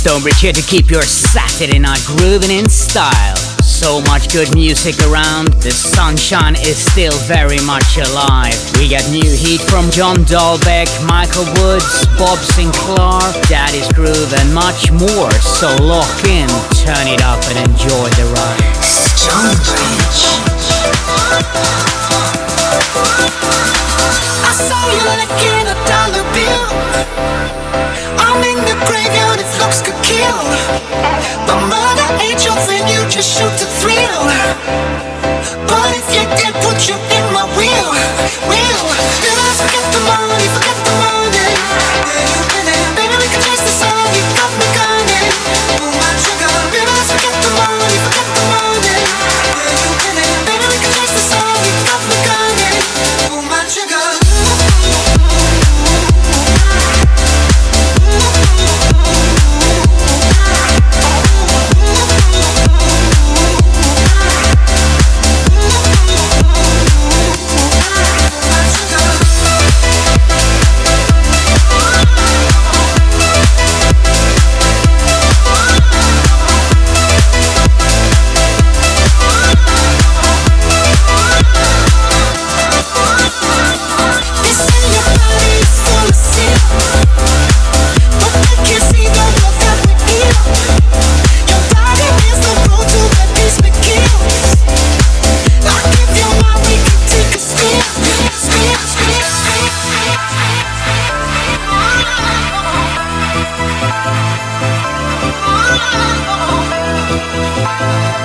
Stonebridge here to keep your Saturday night grooving in style. So much good music around, the sunshine is still very much alive. We got new heat from John Dahlbäck, Michael Woods, Bob Sinclar, Daddy's Groove, and much more. So lock in, turn it up, and enjoy the ride. Stonebridge. I saw you licking a dollar bill. I'm in the graveyard if looks could kill. But your thing, you just shoot thrill. But if you put you in my wheel, wheel. Then I forget the money, forget the Bye.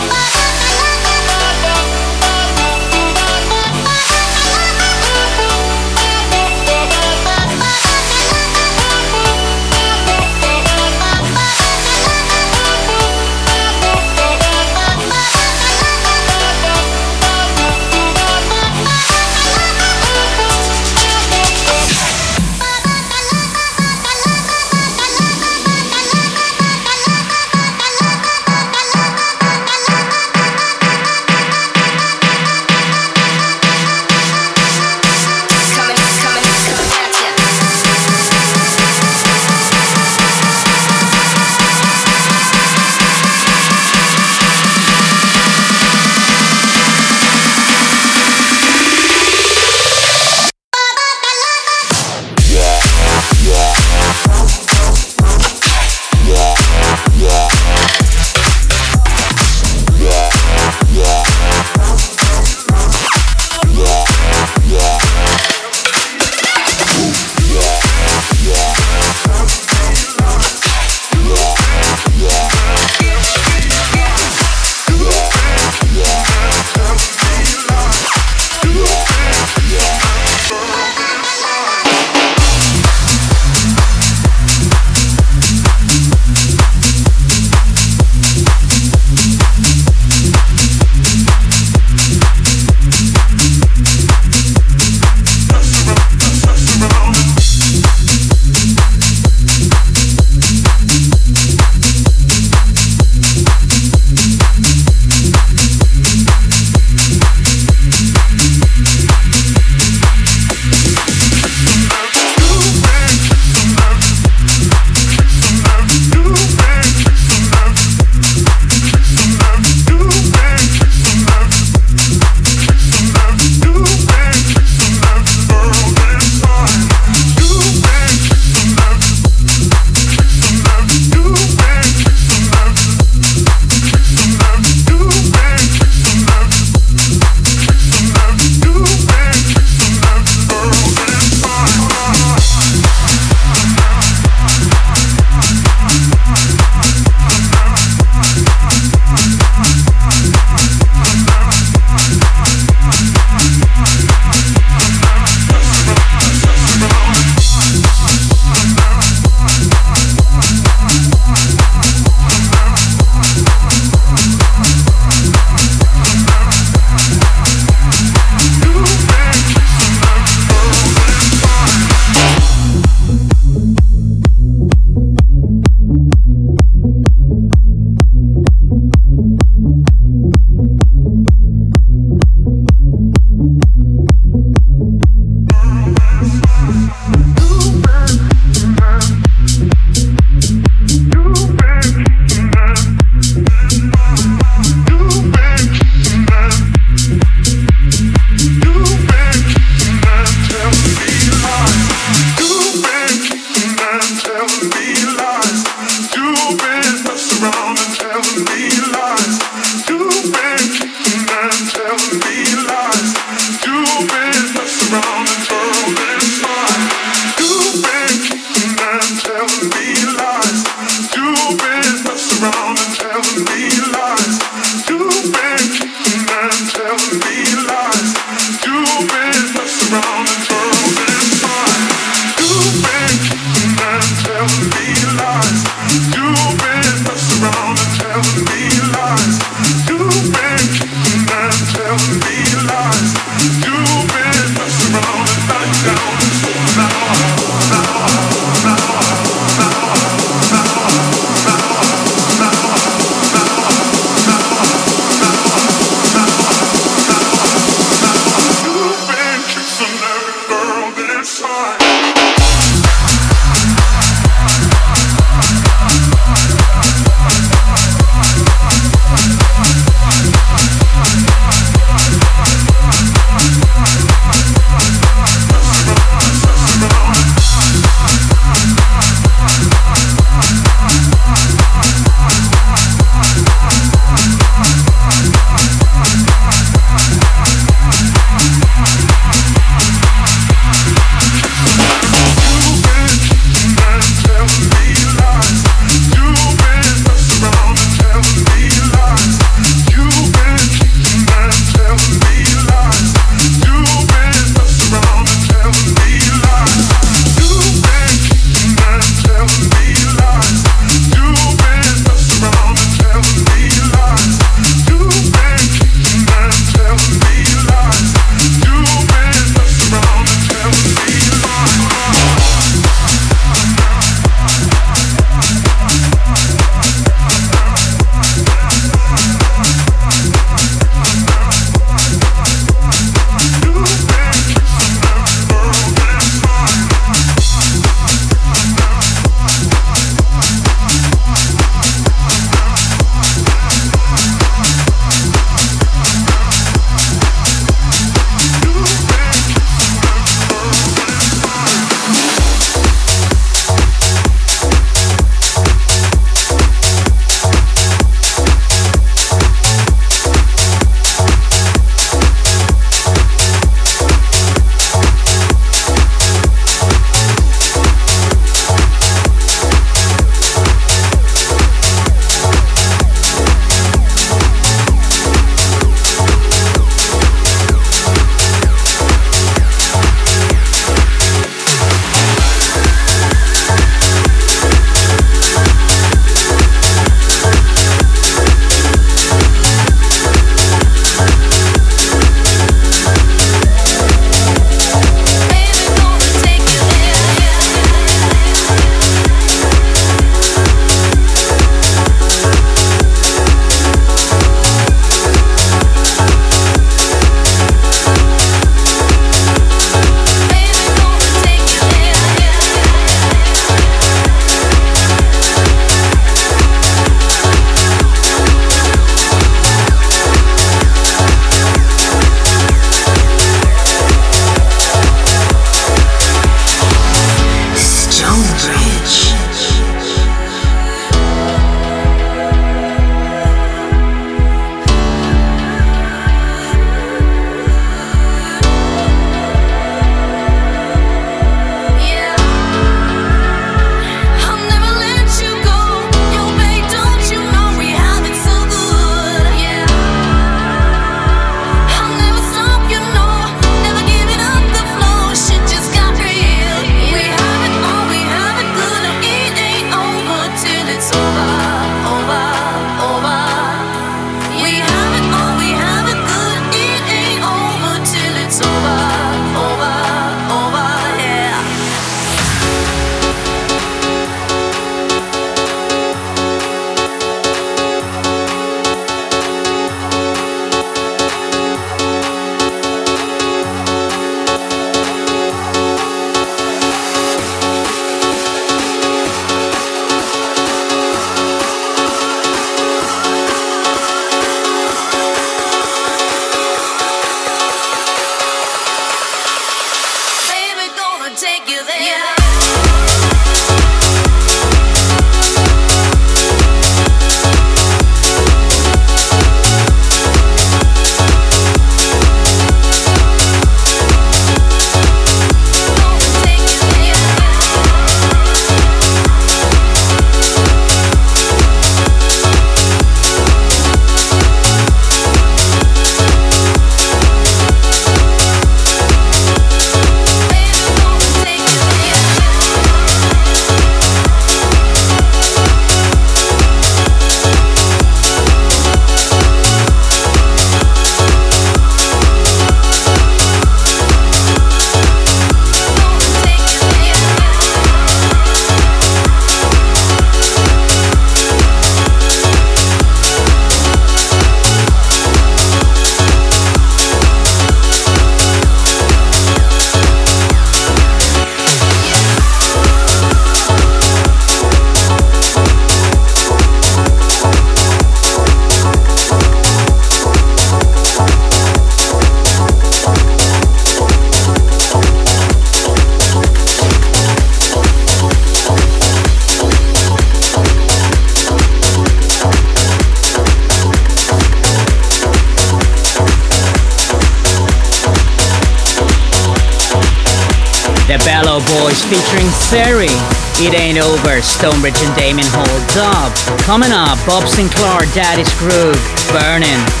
Stonebridge and Damien Hall dub. Coming up, Bob Sinclar, Daddy's Groove, Burning.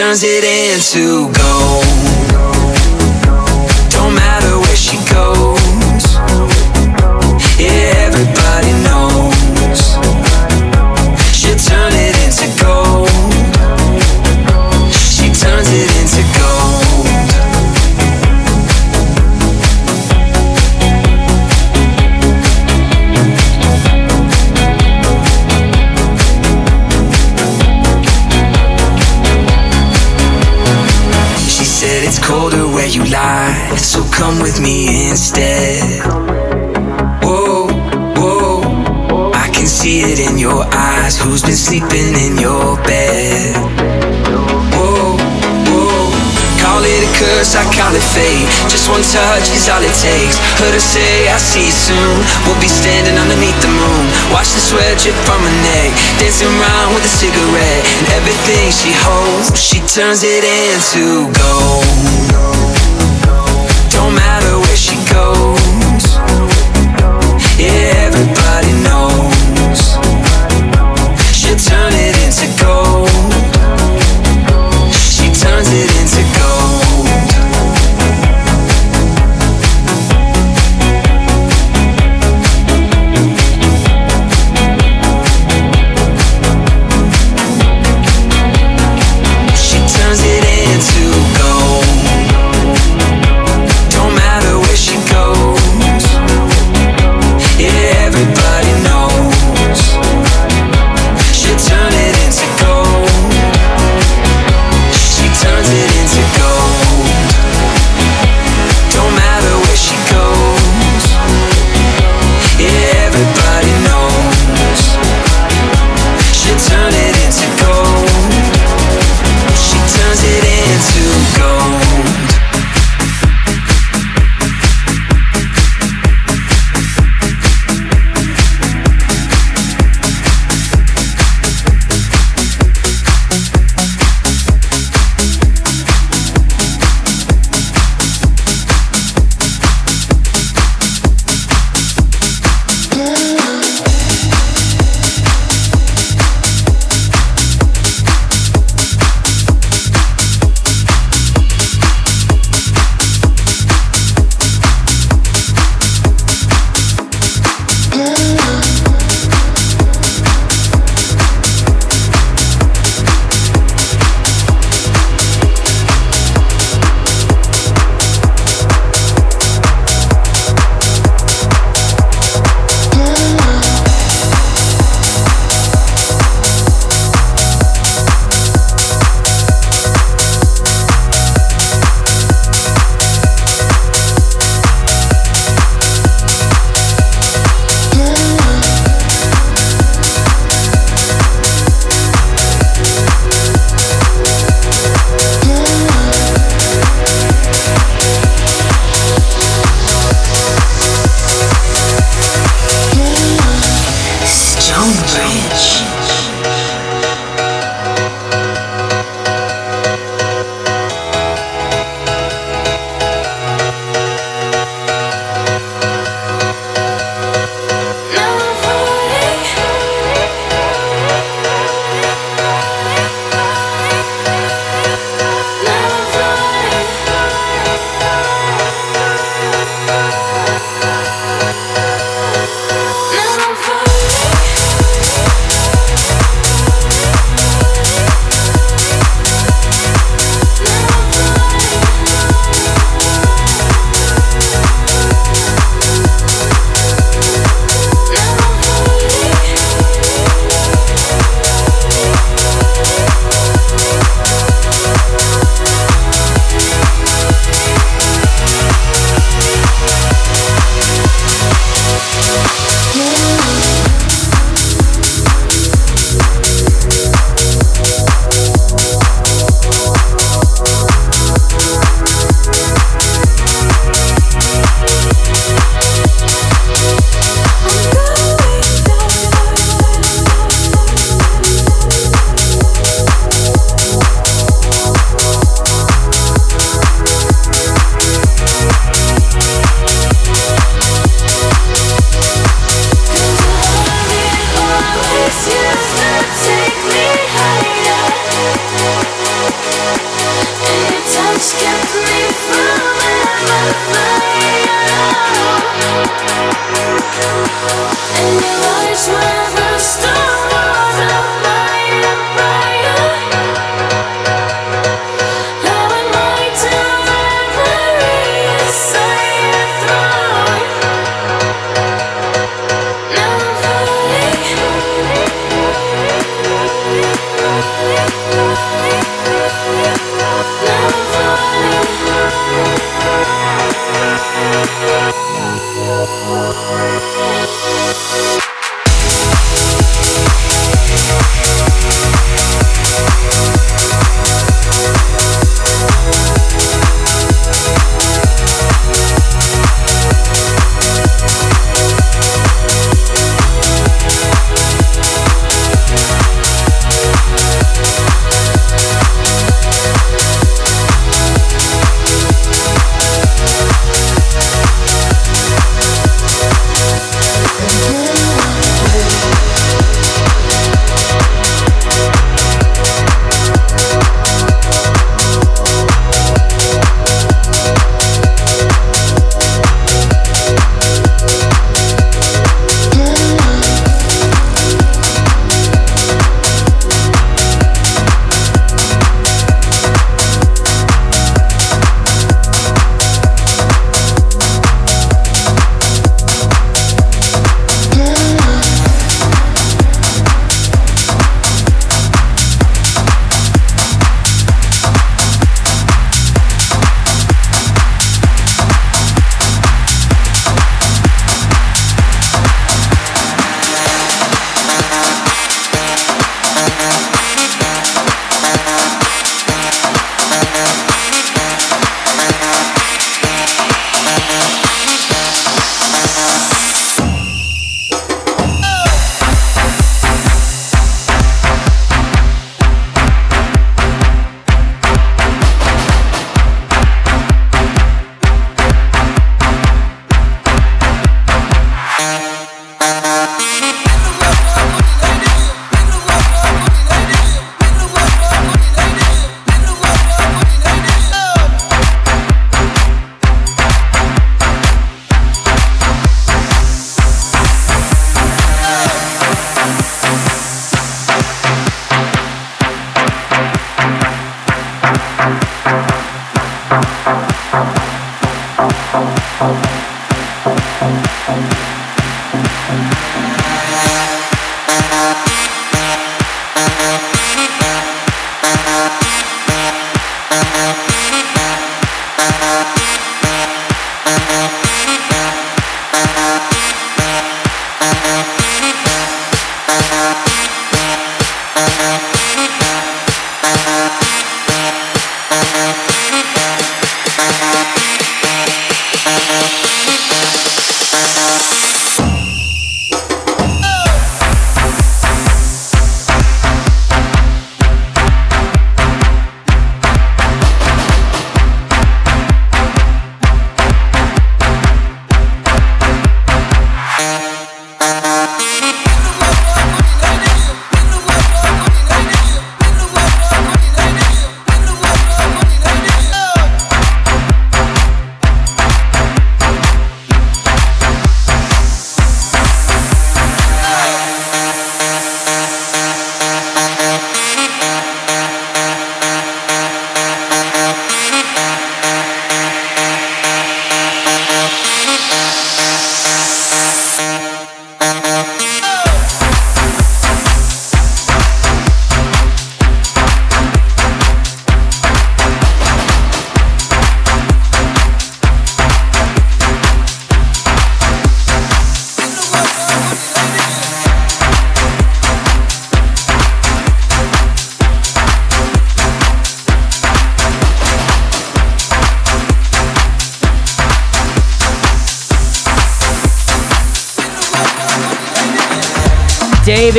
Turns it been sleeping in your bed? Call it a curse, I call it fate. Just one touch is all it takes. Her say, I'll see you soon. We'll be standing underneath the moon. Watch the sweat drip from her neck. Dancing around with a cigarette. And everything she holds, she turns it into gold. Don't matter where she goes. Yeah, everybody knows.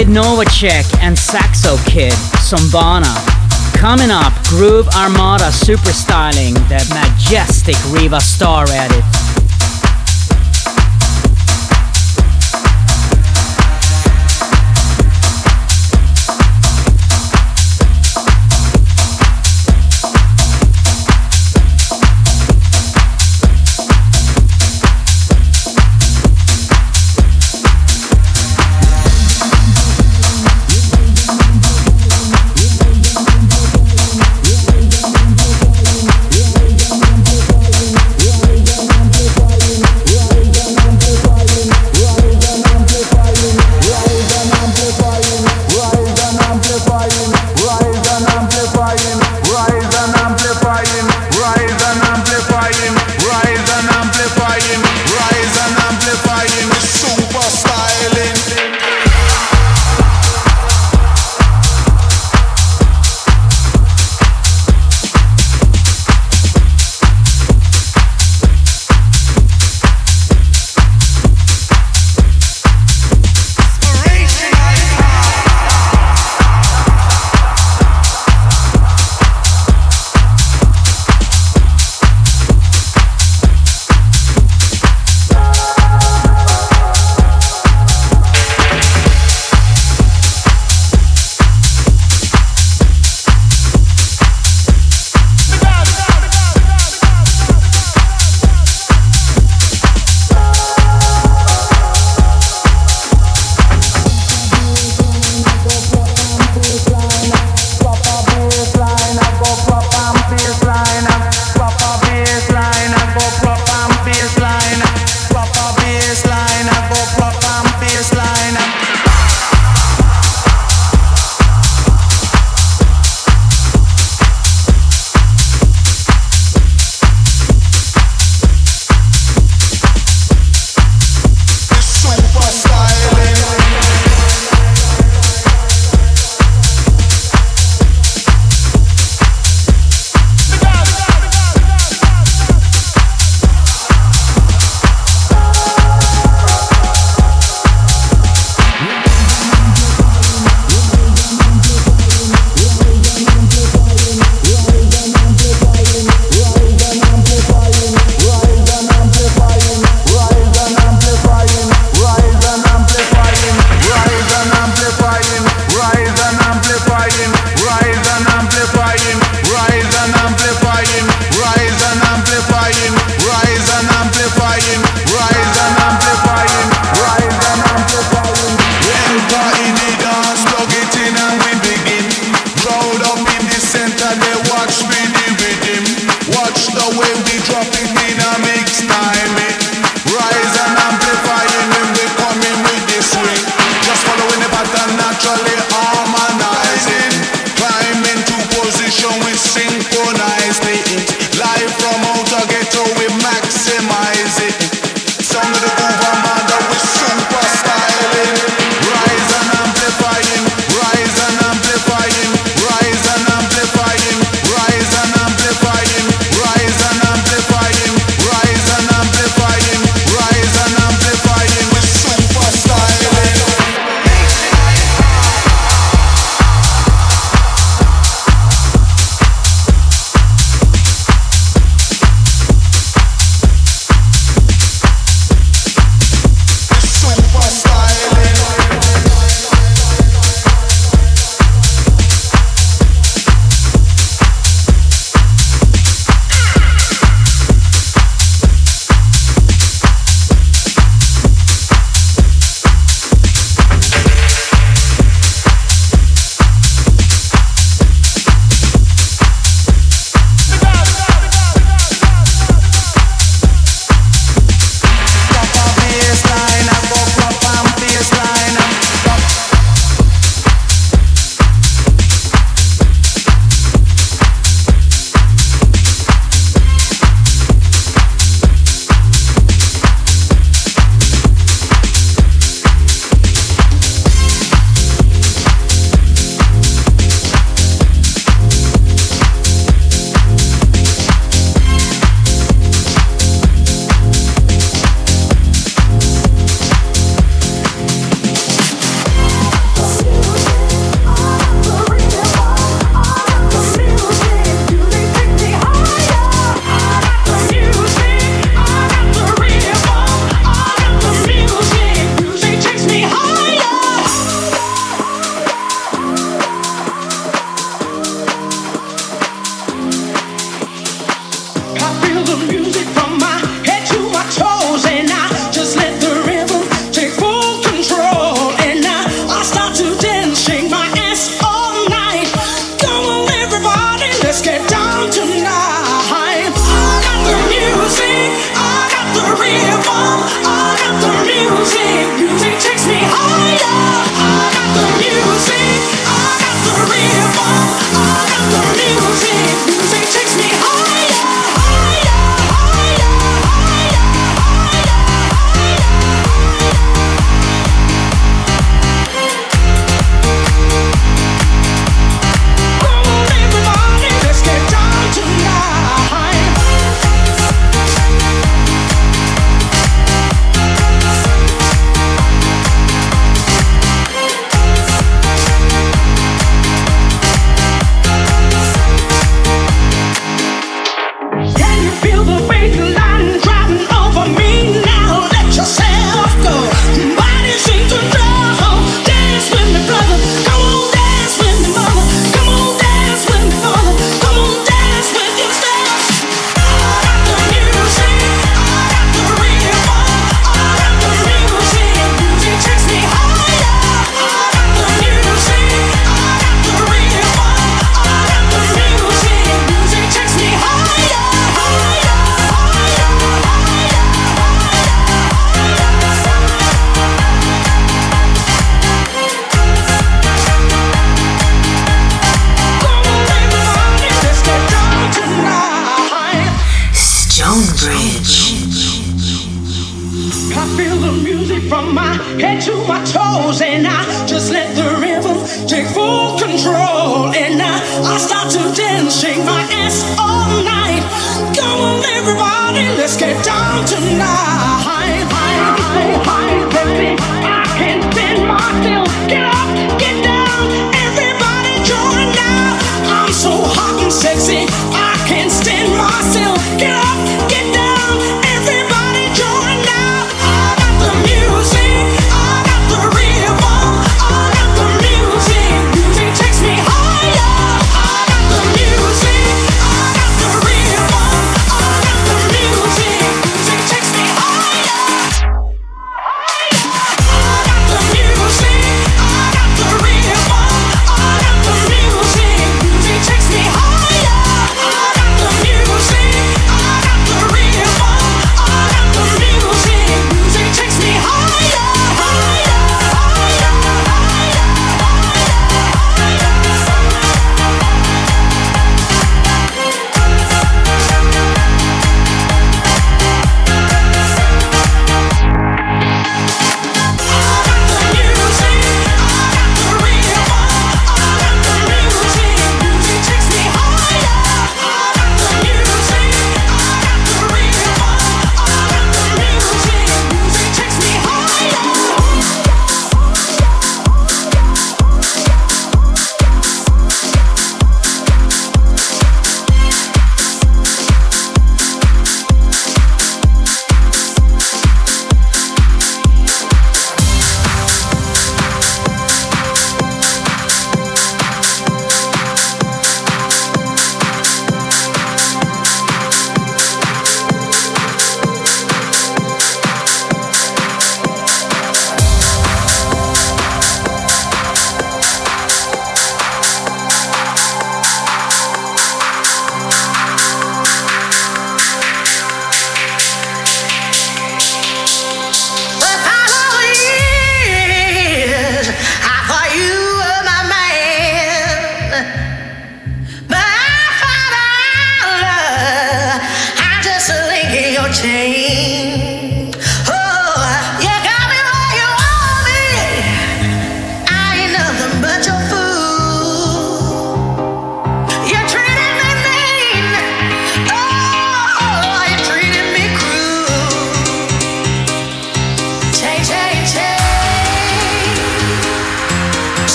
David Novacek and Saxo Kid, Sombana. Coming up, Groove Armada super styling the majestic Riva Starr edit.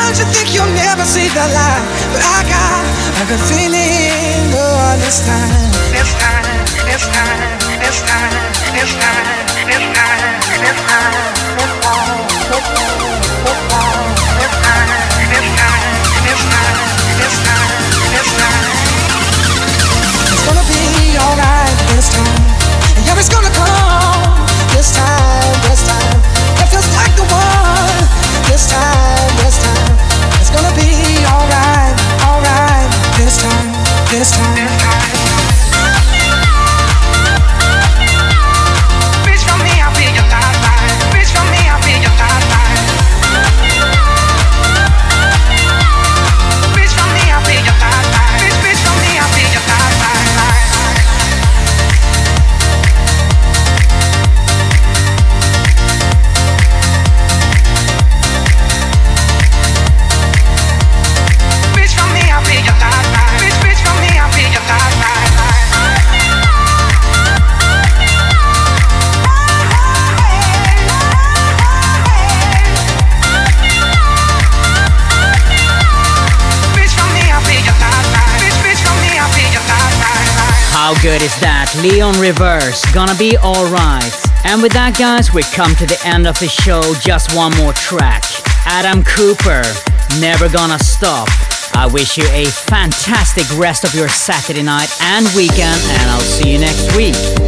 Sometimes you think you'll never see the light, but I got a good feeling. Oh, this time, this time, this time, this time, this time, this time, this time, this time, this time, this time, this time, this time, this time, this time, this time. It's gonna be alright this time. Yeah, it's gonna come this time, this time. good is that? Leon Reverse, gonna be alright. And with that, guys, we come to the end of the show. Just one more track. Adam Cooper, Never Gonna Stop. I wish you a fantastic rest of your Saturday night and weekend, and I'll see you next week.